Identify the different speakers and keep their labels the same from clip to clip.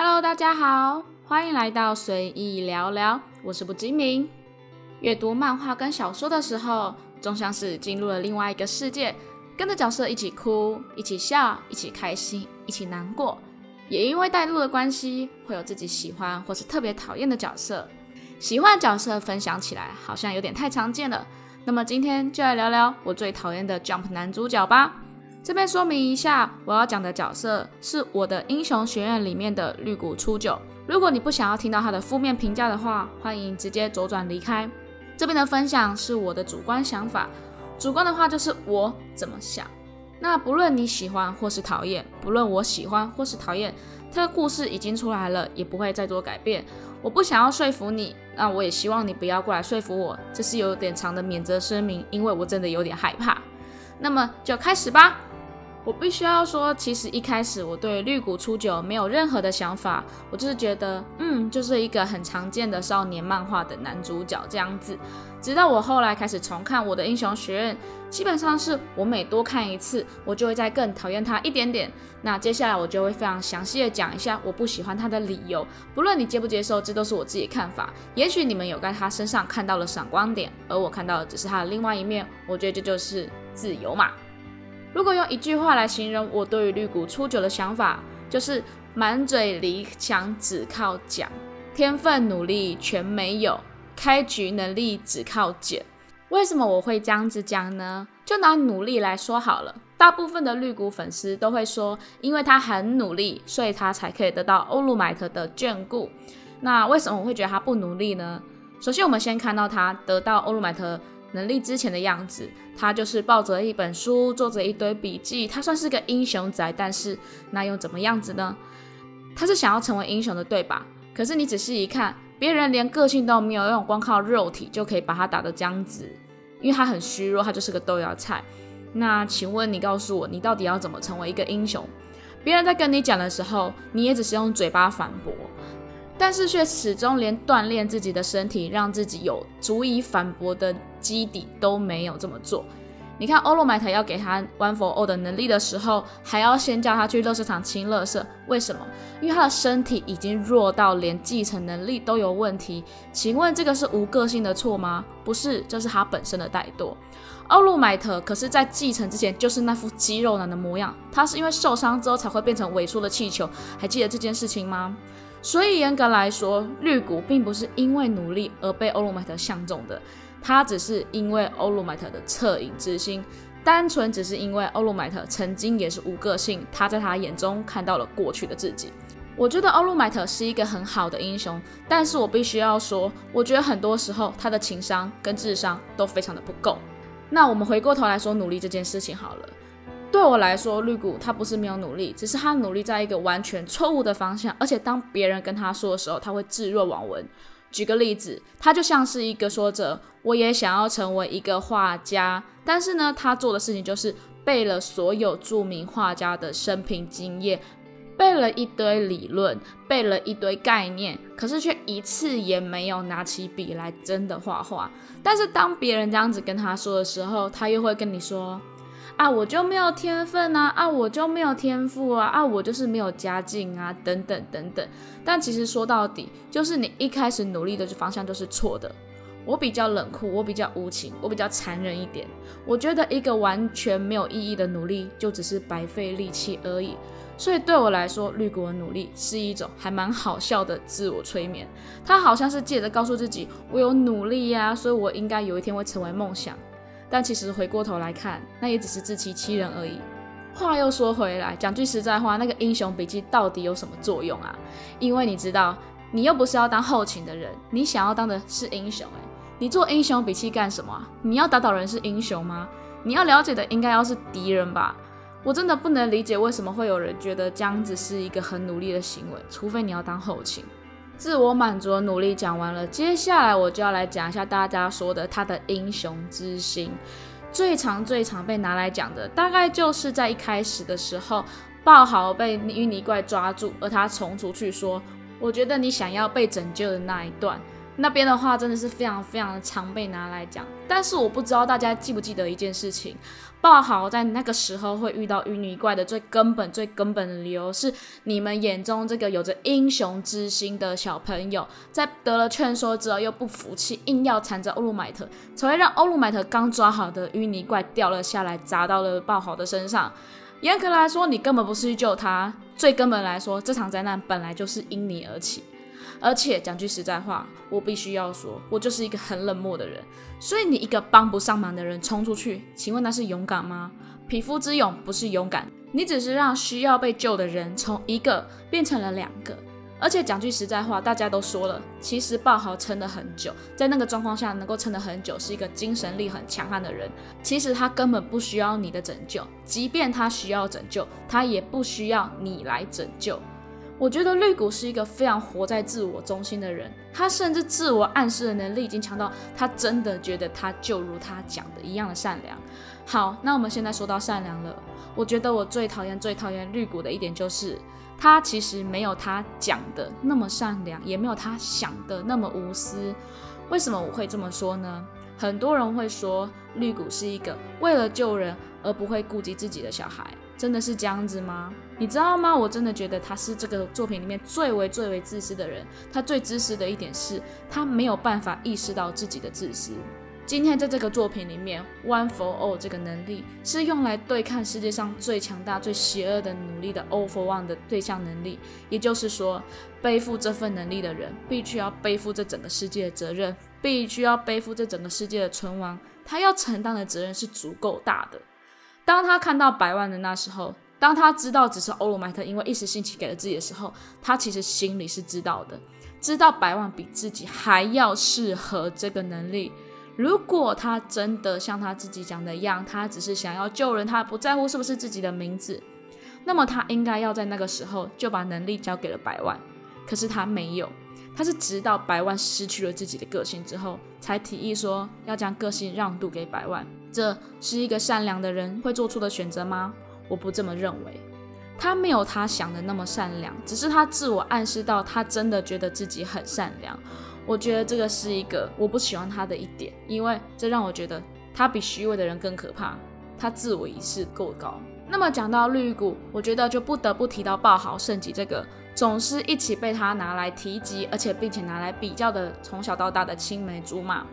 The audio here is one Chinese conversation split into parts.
Speaker 1: Hello，大家好，欢迎来到随意聊聊，我是不精明。阅读漫画跟小说的时候，总像是进入了另外一个世界，跟着角色一起哭，一起笑，一起开心，一起难过。也因为带入的关系，会有自己喜欢或是特别讨厌的角色。喜欢的角色分享起来好像有点太常见了，那么今天就来聊聊我最讨厌的 Jump 男主角吧。这边说明一下，我要讲的角色是我的英雄学院里面的绿谷初九。如果你不想要听到他的负面评价的话，欢迎直接左转离开。这边的分享是我的主观想法，主观的话就是我怎么想。那不论你喜欢或是讨厌，不论我喜欢或是讨厌，他的故事已经出来了，也不会再做改变。我不想要说服你，那我也希望你不要过来说服我。这是有点长的免责声明，因为我真的有点害怕。那么就开始吧。我必须要说，其实一开始我对绿谷初九没有任何的想法，我就是觉得，嗯，就是一个很常见的少年漫画的男主角这样子。直到我后来开始重看我的英雄学院，基本上是我每多看一次，我就会再更讨厌他一点点。那接下来我就会非常详细的讲一下我不喜欢他的理由，不论你接不接受，这都是我自己看法。也许你们有在他身上看到了闪光点，而我看到的只是他的另外一面。我觉得这就是自由嘛。如果用一句话来形容我对于绿谷初九的想法，就是满嘴理想只靠讲，天分努力全没有，开局能力只靠捡。为什么我会这样子讲呢？就拿努力来说好了，大部分的绿谷粉丝都会说，因为他很努力，所以他才可以得到欧鲁买特的眷顾。那为什么我会觉得他不努力呢？首先，我们先看到他得到欧鲁买特能力之前的样子，他就是抱着一本书，做着一堆笔记。他算是个英雄仔，但是那又怎么样子呢？他是想要成为英雄的，对吧？可是你仔细一看，别人连个性都没有，用光靠肉体就可以把他打得这样子，因为他很虚弱，他就是个豆芽菜。那请问你告诉我，你到底要怎么成为一个英雄？别人在跟你讲的时候，你也只是用嘴巴反驳。但是却始终连锻炼自己的身体，让自己有足以反驳的基底都没有这么做。你看欧鲁买特要给他 One for All 的能力的时候，还要先叫他去垃圾场清垃圾，为什么？因为他的身体已经弱到连继承能力都有问题。请问这个是无个性的错吗？不是，这是他本身的怠惰。欧鲁买特可是在继承之前就是那副肌肉男的模样，他是因为受伤之后才会变成萎缩的气球，还记得这件事情吗？所以严格来说，绿谷并不是因为努力而被欧鲁买特相中的，他只是因为欧鲁买特的恻隐之心，单纯只是因为欧鲁买特曾经也是无个性，他在他眼中看到了过去的自己。我觉得欧鲁买特是一个很好的英雄，但是我必须要说，我觉得很多时候他的情商跟智商都非常的不够。那我们回过头来说努力这件事情好了。对我来说，绿谷他不是没有努力，只是他努力在一个完全错误的方向。而且当别人跟他说的时候，他会置若罔闻。举个例子，他就像是一个说着“我也想要成为一个画家”，但是呢，他做的事情就是背了所有著名画家的生平经验，背了一堆理论，背了一堆概念，可是却一次也没有拿起笔来真的画画。但是当别人这样子跟他说的时候，他又会跟你说。啊，我就没有天分啊！啊，我就没有天赋啊！啊，我就是没有家境啊！等等等等。但其实说到底，就是你一开始努力的方向就是错的。我比较冷酷，我比较无情，我比较残忍一点。我觉得一个完全没有意义的努力，就只是白费力气而已。所以对我来说，绿谷的努力是一种还蛮好笑的自我催眠。他好像是借着告诉自己，我有努力呀，所以我应该有一天会成为梦想。但其实回过头来看，那也只是自欺欺人而已。话又说回来，讲句实在话，那个英雄笔记到底有什么作用啊？因为你知道，你又不是要当后勤的人，你想要当的是英雄。诶，你做英雄笔记干什么？你要打倒人是英雄吗？你要了解的应该要是敌人吧？我真的不能理解为什么会有人觉得这样子是一个很努力的行为，除非你要当后勤。自我满足的努力讲完了，接下来我就要来讲一下大家说的他的英雄之心。最常、最常被拿来讲的，大概就是在一开始的时候，爆豪被淤泥怪抓住，而他冲出去说：“我觉得你想要被拯救的那一段。”那边的话真的是非常非常常被拿来讲。但是我不知道大家记不记得一件事情，爆豪在那个时候会遇到淤泥怪的最根本、最根本的理由是，你们眼中这个有着英雄之心的小朋友，在得了劝说之后又不服气，硬要缠着欧鲁迈特，才会让欧鲁迈特刚抓好的淤泥怪掉了下来，砸到了爆豪的身上。严格来说，你根本不是去救他。最根本来说，这场灾难本来就是因你而起。而且讲句实在话，我必须要说，我就是一个很冷漠的人。所以你一个帮不上忙的人冲出去，请问那是勇敢吗？匹夫之勇不是勇敢，你只是让需要被救的人从一个变成了两个。而且讲句实在话，大家都说了，其实爆豪撑了很久，在那个状况下能够撑得很久，是一个精神力很强悍的人。其实他根本不需要你的拯救，即便他需要拯救，他也不需要你来拯救。我觉得绿谷是一个非常活在自我中心的人，他甚至自我暗示的能力已经强到他真的觉得他就如他讲的一样的善良。好，那我们现在说到善良了，我觉得我最讨厌最讨厌绿谷的一点就是。他其实没有他讲的那么善良，也没有他想的那么无私。为什么我会这么说呢？很多人会说绿谷是一个为了救人而不会顾及自己的小孩，真的是这样子吗？你知道吗？我真的觉得他是这个作品里面最为最为自私的人。他最自私的一点是他没有办法意识到自己的自私。今天在这个作品里面，One for All 这个能力是用来对抗世界上最强大、最邪恶的努力的 All for One 的对象能力。也就是说，背负这份能力的人，必须要背负这整个世界的责任，必须要背负这整个世界的存亡。他要承担的责任是足够大的。当他看到百万的那时候，当他知道只是欧鲁迈特因为一时兴起给了自己的时候，他其实心里是知道的，知道百万比自己还要适合这个能力。如果他真的像他自己讲的一样，他只是想要救人，他不在乎是不是自己的名字，那么他应该要在那个时候就把能力交给了百万。可是他没有，他是直到百万失去了自己的个性之后，才提议说要将个性让渡给百万。这是一个善良的人会做出的选择吗？我不这么认为。他没有他想的那么善良，只是他自我暗示到他真的觉得自己很善良。我觉得这个是一个我不喜欢他的一点，因为这让我觉得他比虚伪的人更可怕。他自我意识够高。那么讲到绿谷，我觉得就不得不提到爆豪圣吉这个总是一起被他拿来提及，而且并且拿来比较的从小到大的青梅竹马。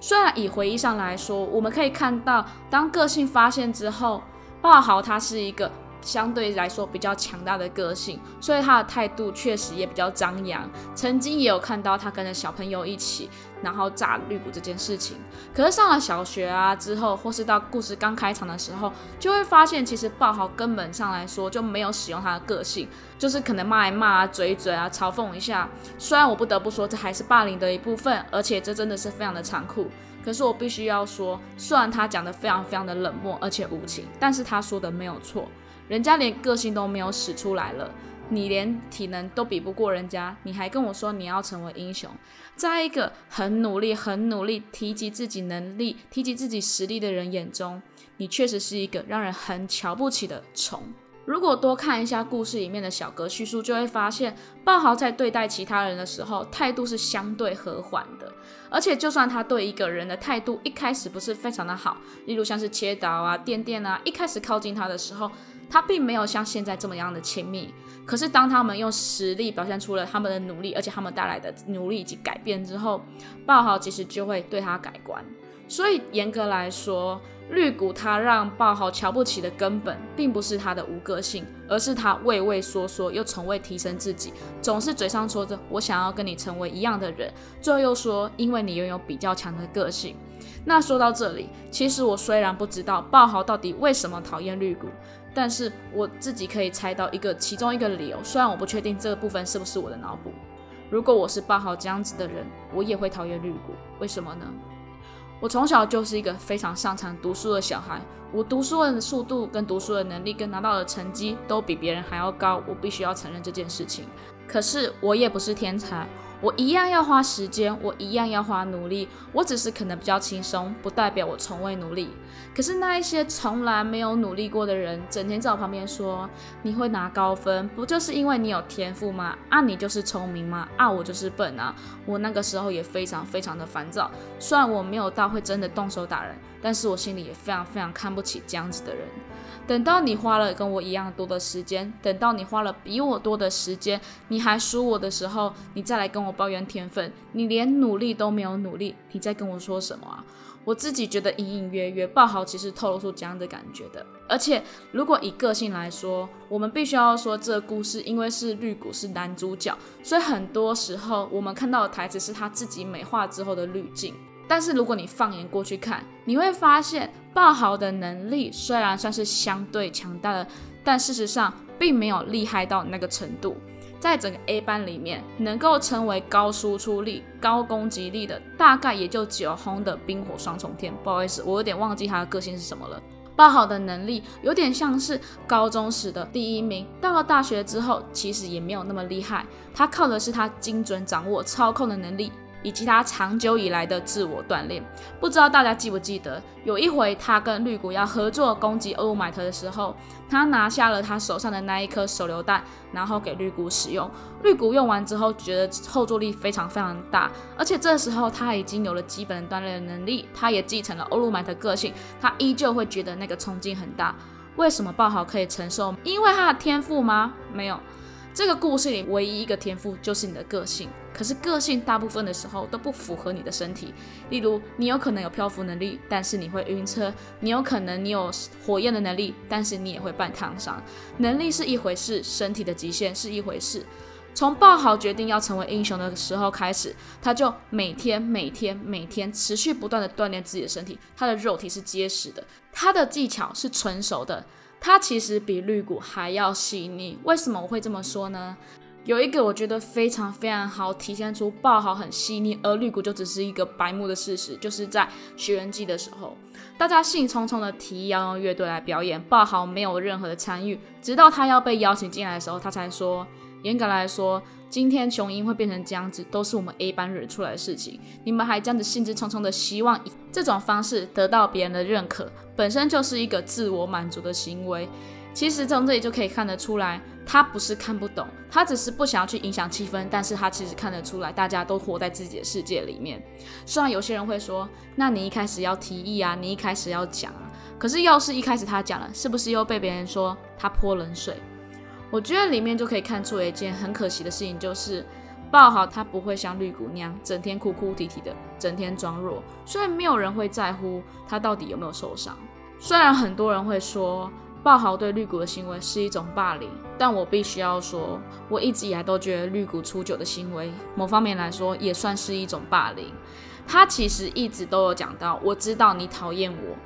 Speaker 1: 虽然以回忆上来说，我们可以看到，当个性发现之后，爆豪他是一个。相对来说比较强大的个性，所以他的态度确实也比较张扬。曾经也有看到他跟着小朋友一起，然后炸绿谷这件事情。可是上了小学啊之后，或是到故事刚开场的时候，就会发现其实爆豪根本上来说就没有使用他的个性，就是可能骂一骂啊、嘴嘴啊、嘲讽一下。虽然我不得不说这还是霸凌的一部分，而且这真的是非常的残酷。可是我必须要说，虽然他讲的非常非常的冷漠而且无情，但是他说的没有错。人家连个性都没有使出来了，你连体能都比不过人家，你还跟我说你要成为英雄？在一个很努力、很努力提及自己能力、提及自己实力的人眼中，你确实是一个让人很瞧不起的虫。如果多看一下故事里面的小格叙述，就会发现鲍豪在对待其他人的时候，态度是相对和缓的。而且，就算他对一个人的态度一开始不是非常的好，例如像是切岛啊、电电啊，一开始靠近他的时候，他并没有像现在这么样的亲密，可是当他们用实力表现出了他们的努力，而且他们带来的努力以及改变之后，鲍豪其实就会对他改观。所以严格来说，绿谷他让爆豪瞧不起的根本，并不是他的无个性，而是他畏畏缩缩又从未提升自己，总是嘴上说着我想要跟你成为一样的人，最后又说因为你拥有比较强的个性。那说到这里，其实我虽然不知道爆豪到底为什么讨厌绿谷。但是我自己可以猜到一个其中一个理由，虽然我不确定这个部分是不是我的脑补。如果我是爆豪这样子的人，我也会讨厌绿谷。为什么呢？我从小就是一个非常擅长读书的小孩，我读书的速度跟读书的能力跟拿到的成绩都比别人还要高，我必须要承认这件事情。可是我也不是天才，我一样要花时间，我一样要花努力，我只是可能比较轻松，不代表我从未努力。可是那一些从来没有努力过的人，整天在我旁边说你会拿高分，不就是因为你有天赋吗？啊，你就是聪明吗？啊，我就是笨啊！我那个时候也非常非常的烦躁，虽然我没有到会真的动手打人，但是我心里也非常非常看不起这样子的人。等到你花了跟我一样多的时间，等到你花了比我多的时间，你还输我的时候，你再来跟我抱怨天分，你连努力都没有努力，你在跟我说什么啊？我自己觉得隐隐约约，爆豪其实透露出这样的感觉的。而且，如果以个性来说，我们必须要说这个故事，因为是绿谷是男主角，所以很多时候我们看到的台词是他自己美化之后的滤镜。但是如果你放眼过去看，你会发现爆豪的能力虽然算是相对强大的，但事实上并没有厉害到那个程度。在整个 A 班里面，能够称为高输出力、高攻击力的，大概也就只有轰的冰火双重天。不好意思，我有点忘记他的个性是什么了。爆豪的能力有点像是高中时的第一名，到了大学之后，其实也没有那么厉害。他靠的是他精准掌握操控的能力。以及他长久以来的自我锻炼，不知道大家记不记得，有一回他跟绿谷要合作攻击欧鲁迈特的时候，他拿下了他手上的那一颗手榴弹，然后给绿谷使用。绿谷用完之后，觉得后坐力非常非常大，而且这时候他已经有了基本的锻炼的能力，他也继承了欧鲁迈特个性，他依旧会觉得那个冲劲很大。为什么爆豪可以承受？因为他的天赋吗？没有。这个故事里唯一一个天赋就是你的个性，可是个性大部分的时候都不符合你的身体。例如，你有可能有漂浮能力，但是你会晕车；你有可能你有火焰的能力，但是你也会半烫伤。能力是一回事，身体的极限是一回事。从爆豪决定要成为英雄的时候开始，他就每天、每天、每天持续不断地锻炼自己的身体。他的肉体是结实的，他的技巧是纯熟的。他其实比绿谷还要细腻，为什么我会这么说呢？有一个我觉得非常非常好体现出爆豪很细腻，而绿谷就只是一个白目的事实，就是在学园祭的时候，大家兴冲冲的提议要用乐队来表演，爆豪没有任何的参与，直到他要被邀请进来的时候，他才说，严格来说，今天雄鹰会变成这样子，都是我们 A 班惹出来的事情，你们还这样子兴致冲冲的希望以这种方式得到别人的认可。本身就是一个自我满足的行为。其实从这里就可以看得出来，他不是看不懂，他只是不想要去影响气氛。但是他其实看得出来，大家都活在自己的世界里面。虽然有些人会说，那你一开始要提议啊，你一开始要讲啊。可是要是一开始他讲了，是不是又被别人说他泼冷水？我觉得里面就可以看出一件很可惜的事情，就是。爆豪他不会像绿谷那样整天哭哭啼啼的，整天装弱，所以没有人会在乎他到底有没有受伤。虽然很多人会说爆豪对绿谷的行为是一种霸凌，但我必须要说，我一直以来都觉得绿谷出酒的行为，某方面来说也算是一种霸凌。他其实一直都有讲到，我知道你讨厌我，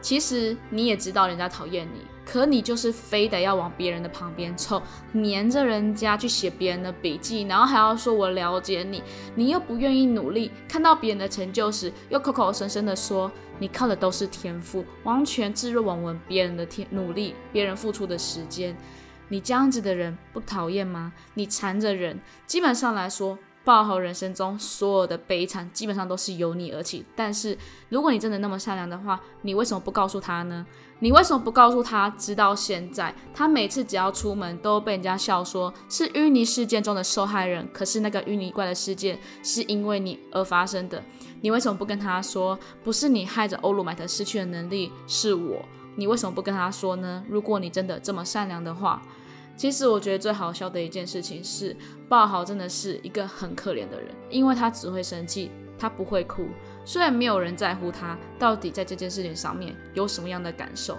Speaker 1: 其实你也知道人家讨厌你。可你就是非得要往别人的旁边凑，黏着人家去写别人的笔记，然后还要说我了解你，你又不愿意努力，看到别人的成就时又口口声声的说你靠的都是天赋，完全置若罔闻别人的天努力，别人付出的时间，你这样子的人不讨厌吗？你缠着人，基本上来说。爆豪人生中所有的悲惨，基本上都是由你而起。但是，如果你真的那么善良的话，你为什么不告诉他呢？你为什么不告诉他？直到现在，他每次只要出门，都被人家笑说是淤泥事件中的受害人。可是那个淤泥怪的事件是因为你而发生的。你为什么不跟他说？不是你害着欧鲁买特失去的能力，是我。你为什么不跟他说呢？如果你真的这么善良的话。其实我觉得最好笑的一件事情是，爆豪真的是一个很可怜的人，因为他只会生气，他不会哭。虽然没有人在乎他到底在这件事情上面有什么样的感受，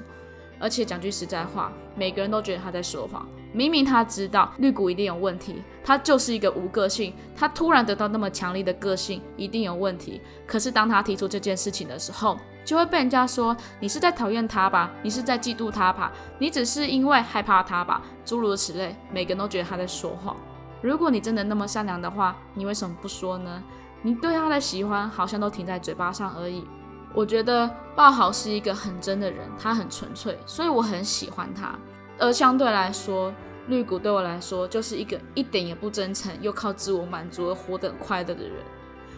Speaker 1: 而且讲句实在话，每个人都觉得他在说谎。明明他知道绿谷一定有问题，他就是一个无个性，他突然得到那么强力的个性，一定有问题。可是当他提出这件事情的时候，就会被人家说你是在讨厌他吧，你是在嫉妒他吧，你只是因为害怕他吧，诸如此类，每个人都觉得他在说谎。如果你真的那么善良的话，你为什么不说呢？你对他的喜欢好像都停在嘴巴上而已。我觉得爆豪是一个很真的人，他很纯粹，所以我很喜欢他。而相对来说，绿谷对我来说就是一个一点也不真诚，又靠自我满足而活得快乐的人。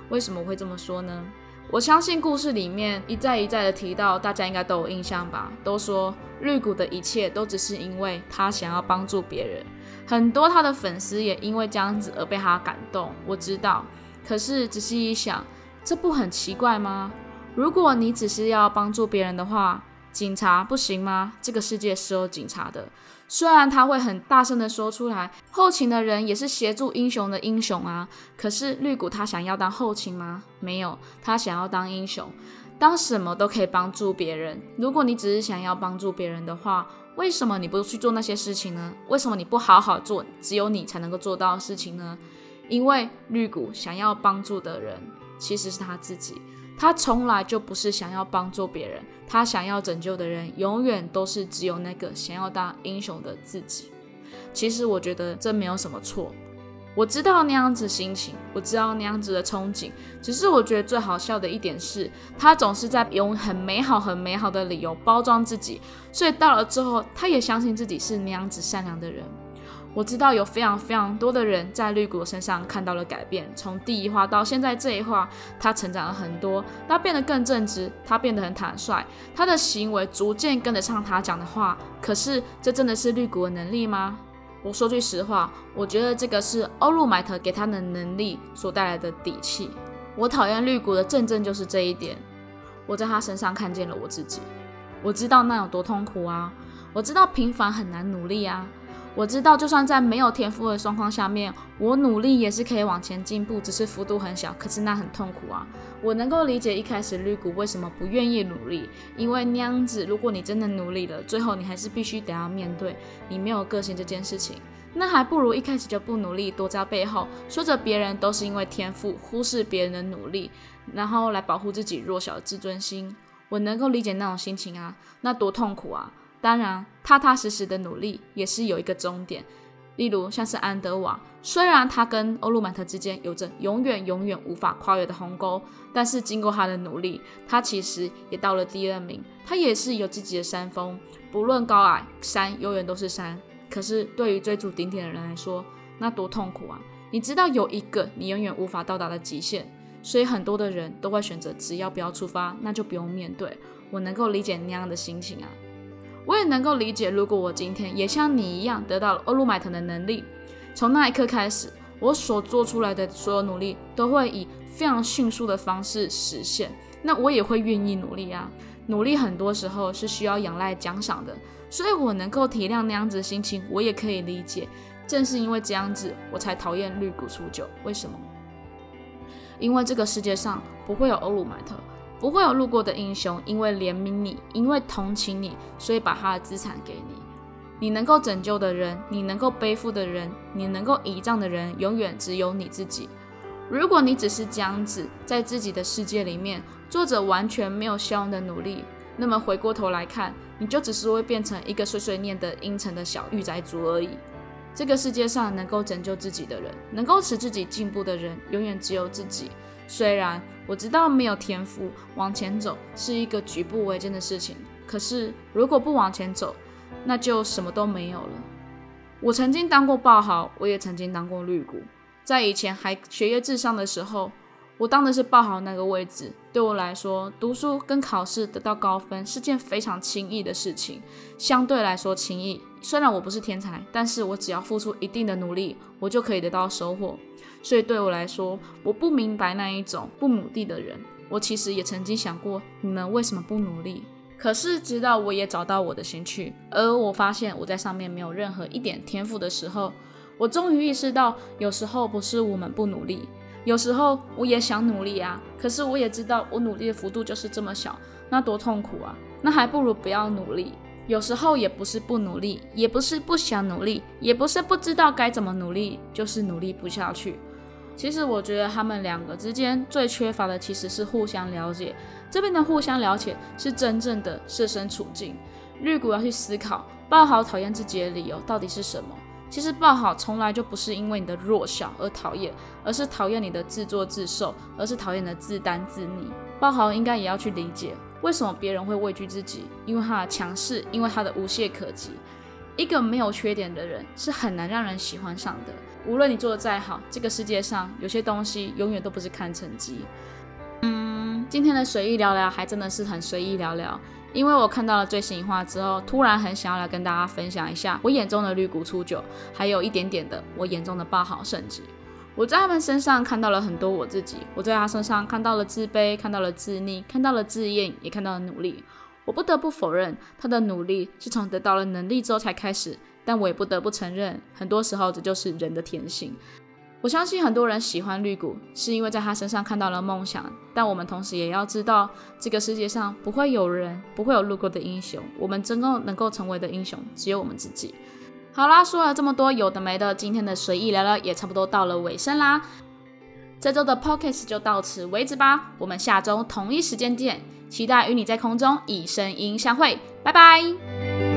Speaker 1: 为什么会这么说呢？我相信故事里面一再一再的提到，大家应该都有印象吧？都说绿谷的一切都只是因为他想要帮助别人，很多他的粉丝也因为这样子而被他感动。我知道，可是仔细一想，这不很奇怪吗？如果你只是要帮助别人的话，警察不行吗？这个世界是有警察的。虽然他会很大声的说出来，后勤的人也是协助英雄的英雄啊。可是绿谷他想要当后勤吗？没有，他想要当英雄，当什么都可以帮助别人。如果你只是想要帮助别人的话，为什么你不去做那些事情呢？为什么你不好好做只有你才能够做到的事情呢？因为绿谷想要帮助的人其实是他自己。他从来就不是想要帮助别人，他想要拯救的人，永远都是只有那个想要当英雄的自己。其实我觉得这没有什么错，我知道那样子心情，我知道那样子的憧憬。只是我觉得最好笑的一点是，他总是在用很美好、很美好的理由包装自己，所以到了之后，他也相信自己是那样子善良的人。我知道有非常非常多的人在绿谷身上看到了改变，从第一话到现在这一话，他成长了很多，他变得更正直，他变得很坦率，他的行为逐渐跟得上他讲的话。可是，这真的是绿谷的能力吗？我说句实话，我觉得这个是欧陆买特给他的能力所带来的底气。我讨厌绿谷的正正就是这一点，我在他身上看见了我自己，我知道那有多痛苦啊，我知道平凡很难努力啊。我知道，就算在没有天赋的状况下面，我努力也是可以往前进步，只是幅度很小。可是那很痛苦啊！我能够理解一开始绿谷为什么不愿意努力，因为那样子，如果你真的努力了，最后你还是必须得要面对你没有个性这件事情。那还不如一开始就不努力，躲在背后说着别人都是因为天赋，忽视别人的努力，然后来保护自己弱小的自尊心。我能够理解那种心情啊，那多痛苦啊！当然，踏踏实实的努力也是有一个终点。例如，像是安德瓦，虽然他跟欧鲁满特之间有着永远永远无法跨越的鸿沟，但是经过他的努力，他其实也到了第二名。他也是有自己的山峰，不论高矮，山永远都是山。可是对于追逐顶点的人来说，那多痛苦啊！你知道有一个你永远无法到达的极限，所以很多的人都会选择只要不要出发，那就不用面对。我能够理解那样的心情啊。我也能够理解，如果我今天也像你一样得到了欧陆买特的能力，从那一刻开始，我所做出来的所有努力都会以非常迅速的方式实现，那我也会愿意努力啊。努力很多时候是需要仰赖奖赏的，所以我能够体谅那样子的心情，我也可以理解。正是因为这样子，我才讨厌绿谷初九。为什么？因为这个世界上不会有欧鲁买特。不会有路过的英雄，因为怜悯你，因为同情你，所以把他的资产给你。你能够拯救的人，你能够背负的人，你能够倚仗的人，永远只有你自己。如果你只是这样子，在自己的世界里面做着完全没有效用的努力，那么回过头来看，你就只是会变成一个碎碎念的阴沉的小御宅族而已。这个世界上能够拯救自己的人，能够使自己进步的人，永远只有自己。虽然我知道没有天赋往前走是一个举步维艰的事情，可是如果不往前走，那就什么都没有了。我曾经当过爆豪，我也曾经当过绿谷。在以前还学业至上的时候，我当的是爆豪那个位置。对我来说，读书跟考试得到高分是件非常轻易的事情，相对来说轻易。虽然我不是天才，但是我只要付出一定的努力，我就可以得到收获。所以对我来说，我不明白那一种不努力的人。我其实也曾经想过，你们为什么不努力？可是直到我也找到我的兴趣，而我发现我在上面没有任何一点天赋的时候，我终于意识到，有时候不是我们不努力，有时候我也想努力啊。可是我也知道，我努力的幅度就是这么小，那多痛苦啊！那还不如不要努力。有时候也不是不努力，也不是不想努力，也不是不知道该怎么努力，就是努力不下去。其实我觉得他们两个之间最缺乏的其实是互相了解。这边的互相了解是真正的设身处境。绿谷要去思考爆豪讨厌自己的理由到底是什么。其实爆豪从来就不是因为你的弱小而讨厌，而是讨厌你的自作自受，而是讨厌的自担自溺。爆豪应该也要去理解为什么别人会畏惧自己，因为他的强势，因为他的无懈可击。一个没有缺点的人是很难让人喜欢上的。无论你做得再好，这个世界上有些东西永远都不是看成绩。嗯，今天的随意聊聊还真的是很随意聊聊，因为我看到了最新一话之后，突然很想要来跟大家分享一下我眼中的绿谷初九，还有一点点的我眼中的爆豪胜吉。我在他们身上看到了很多我自己，我在他身上看到了自卑，看到了自溺，看到了自厌，也看到了努力。我不得不否认，他的努力是从得到了能力之后才开始，但我也不得不承认，很多时候这就是人的天性。我相信很多人喜欢绿谷，是因为在他身上看到了梦想，但我们同时也要知道，这个世界上不会有人，不会有路过的英雄，我们真正能够成为的英雄，只有我们自己。好啦，说了这么多有的没的，今天的随意聊聊也差不多到了尾声啦。这周的 p o c k e t 就到此为止吧，我们下周同一时间见，期待与你在空中以声音相会，拜拜。